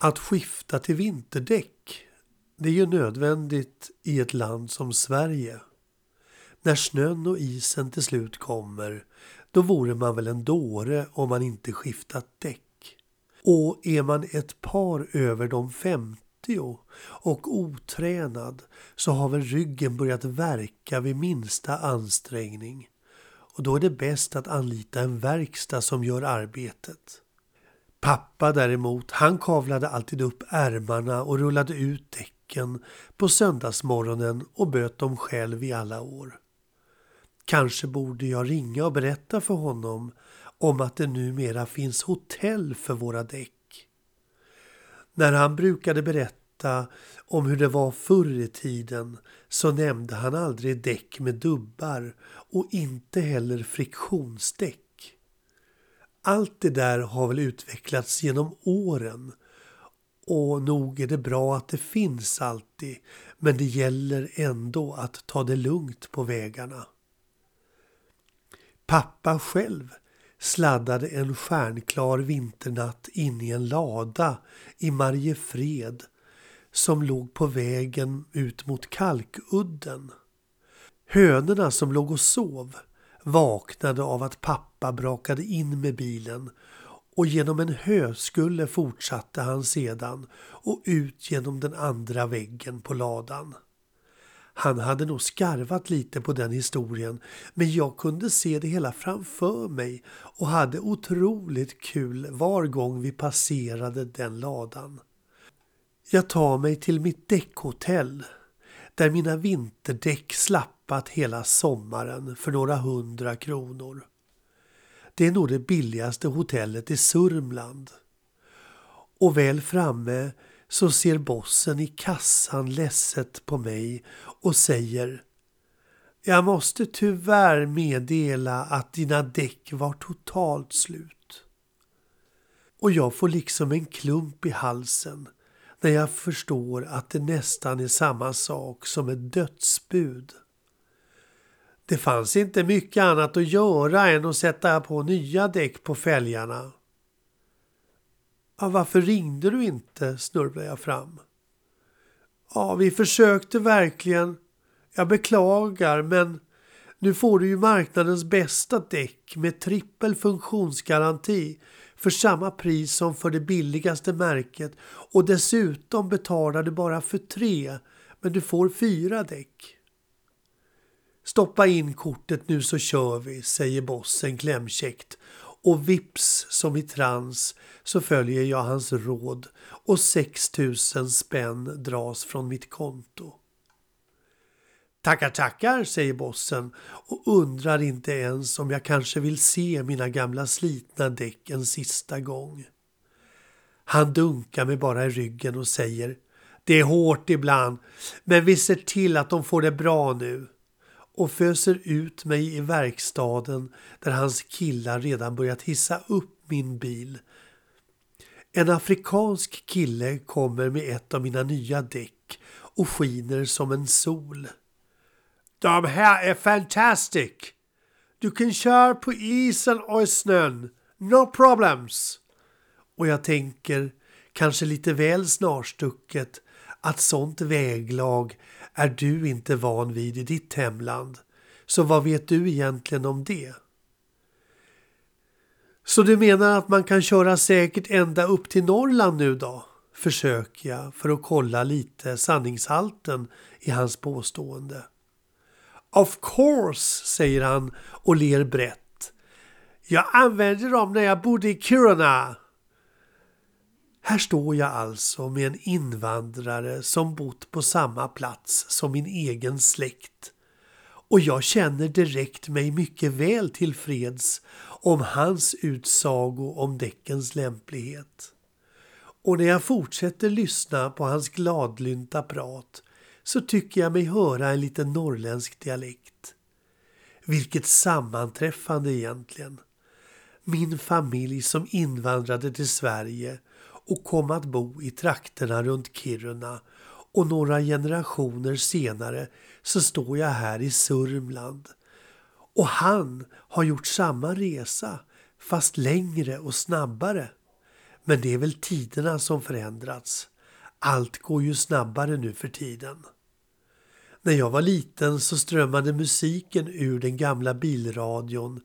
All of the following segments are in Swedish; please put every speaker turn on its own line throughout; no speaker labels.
Att skifta till vinterdäck, det är ju nödvändigt i ett land som Sverige. När snön och isen till slut kommer, då vore man väl en dåre om man inte skiftat däck. Och är man ett par över de 50 och otränad så har väl ryggen börjat verka vid minsta ansträngning. Och då är det bäst att anlita en verkstad som gör arbetet. Pappa däremot, han kavlade alltid upp ärmarna och rullade ut däcken på söndagsmorgonen och böt dem själv i alla år. Kanske borde jag ringa och berätta för honom om att det numera finns hotell för våra däck. När han brukade berätta om hur det var förr i tiden så nämnde han aldrig däck med dubbar och inte heller friktionsdäck. Allt det där har väl utvecklats genom åren och nog är det bra att det finns alltid men det gäller ändå att ta det lugnt på vägarna. Pappa själv sladdade en stjärnklar vinternatt in i en lada i Mariefred som låg på vägen ut mot Kalkudden. Hönorna som låg och sov vaknade av att pappa brakade in med bilen och genom en höskulle fortsatte han sedan och ut genom den andra väggen på ladan. Han hade nog skarvat lite på den historien men jag kunde se det hela framför mig och hade otroligt kul var gång vi passerade den ladan. Jag tar mig till mitt däckhotell där mina vinterdäck slapp slappat hela sommaren för några hundra kronor. Det är nog det billigaste hotellet i Sörmland. Och väl framme så ser bossen i kassan ledset på mig och säger Jag måste tyvärr meddela att dina däck var totalt slut. Och jag får liksom en klump i halsen när jag förstår att det nästan är samma sak som ett dödsbud. Det fanns inte mycket annat att göra än att sätta på nya däck på fälgarna. Ja, varför ringde du inte? snurblade jag fram. Ja, vi försökte verkligen. Jag beklagar, men nu får du ju marknadens bästa däck med trippel funktionsgaranti för samma pris som för det billigaste märket och dessutom betalar du bara för tre men du får fyra däck. Stoppa in kortet nu så kör vi, säger bossen klämkäckt och vips som i trans så följer jag hans råd och 6000 spänn dras från mitt konto. Tackar, tackar, säger bossen och undrar inte ens om jag kanske vill se mina gamla slitna däck en sista gång. Han dunkar mig bara i ryggen och säger Det är hårt ibland, men vi ser till att de får det bra nu och föser ut mig i verkstaden där hans killar redan börjat hissa upp min bil. En afrikansk kille kommer med ett av mina nya däck och skiner som en sol. De här är fantastic! Du kan köra på isen och snön. No problems! Och jag tänker, kanske lite väl snarstucket, att sånt väglag är du inte van vid i ditt hemland. Så vad vet du egentligen om det? Så du menar att man kan köra säkert ända upp till Norrland nu då? Försöker jag för att kolla lite sanningshalten i hans påstående. Of course, säger han och ler brett. Jag använde dem när jag bodde i Kiruna. Här står jag alltså med en invandrare som bott på samma plats som min egen släkt. Och jag känner direkt mig mycket väl tillfreds om hans utsago om däckens lämplighet. Och när jag fortsätter lyssna på hans gladlynta prat så tycker jag mig höra en liten norrländsk dialekt. Vilket sammanträffande egentligen. Min familj som invandrade till Sverige och kom att bo i trakterna runt Kiruna och några generationer senare så står jag här i Sörmland. Och han har gjort samma resa fast längre och snabbare. Men det är väl tiderna som förändrats. Allt går ju snabbare nu för tiden. När jag var liten så strömmade musiken ur den gamla bilradion.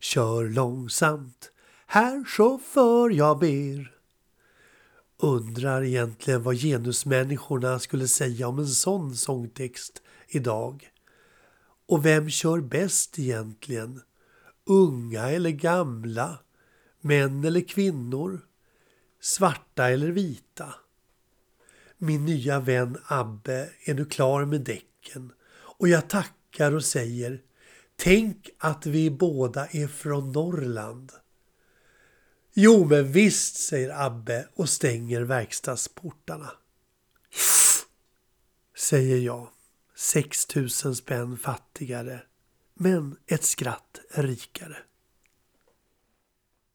Kör långsamt, herr chaufför jag ber. Undrar egentligen vad genusmänniskorna skulle säga om en sån sångtext idag. Och vem kör bäst egentligen? Unga eller gamla? Män eller kvinnor? Svarta eller vita? Min nya vän Abbe är nu klar med däcken och jag tackar och säger Tänk att vi båda är från Norrland. Jo men visst, säger Abbe och stänger verkstadsportarna. Säger jag, 6000 spänn fattigare, men ett skratt rikare.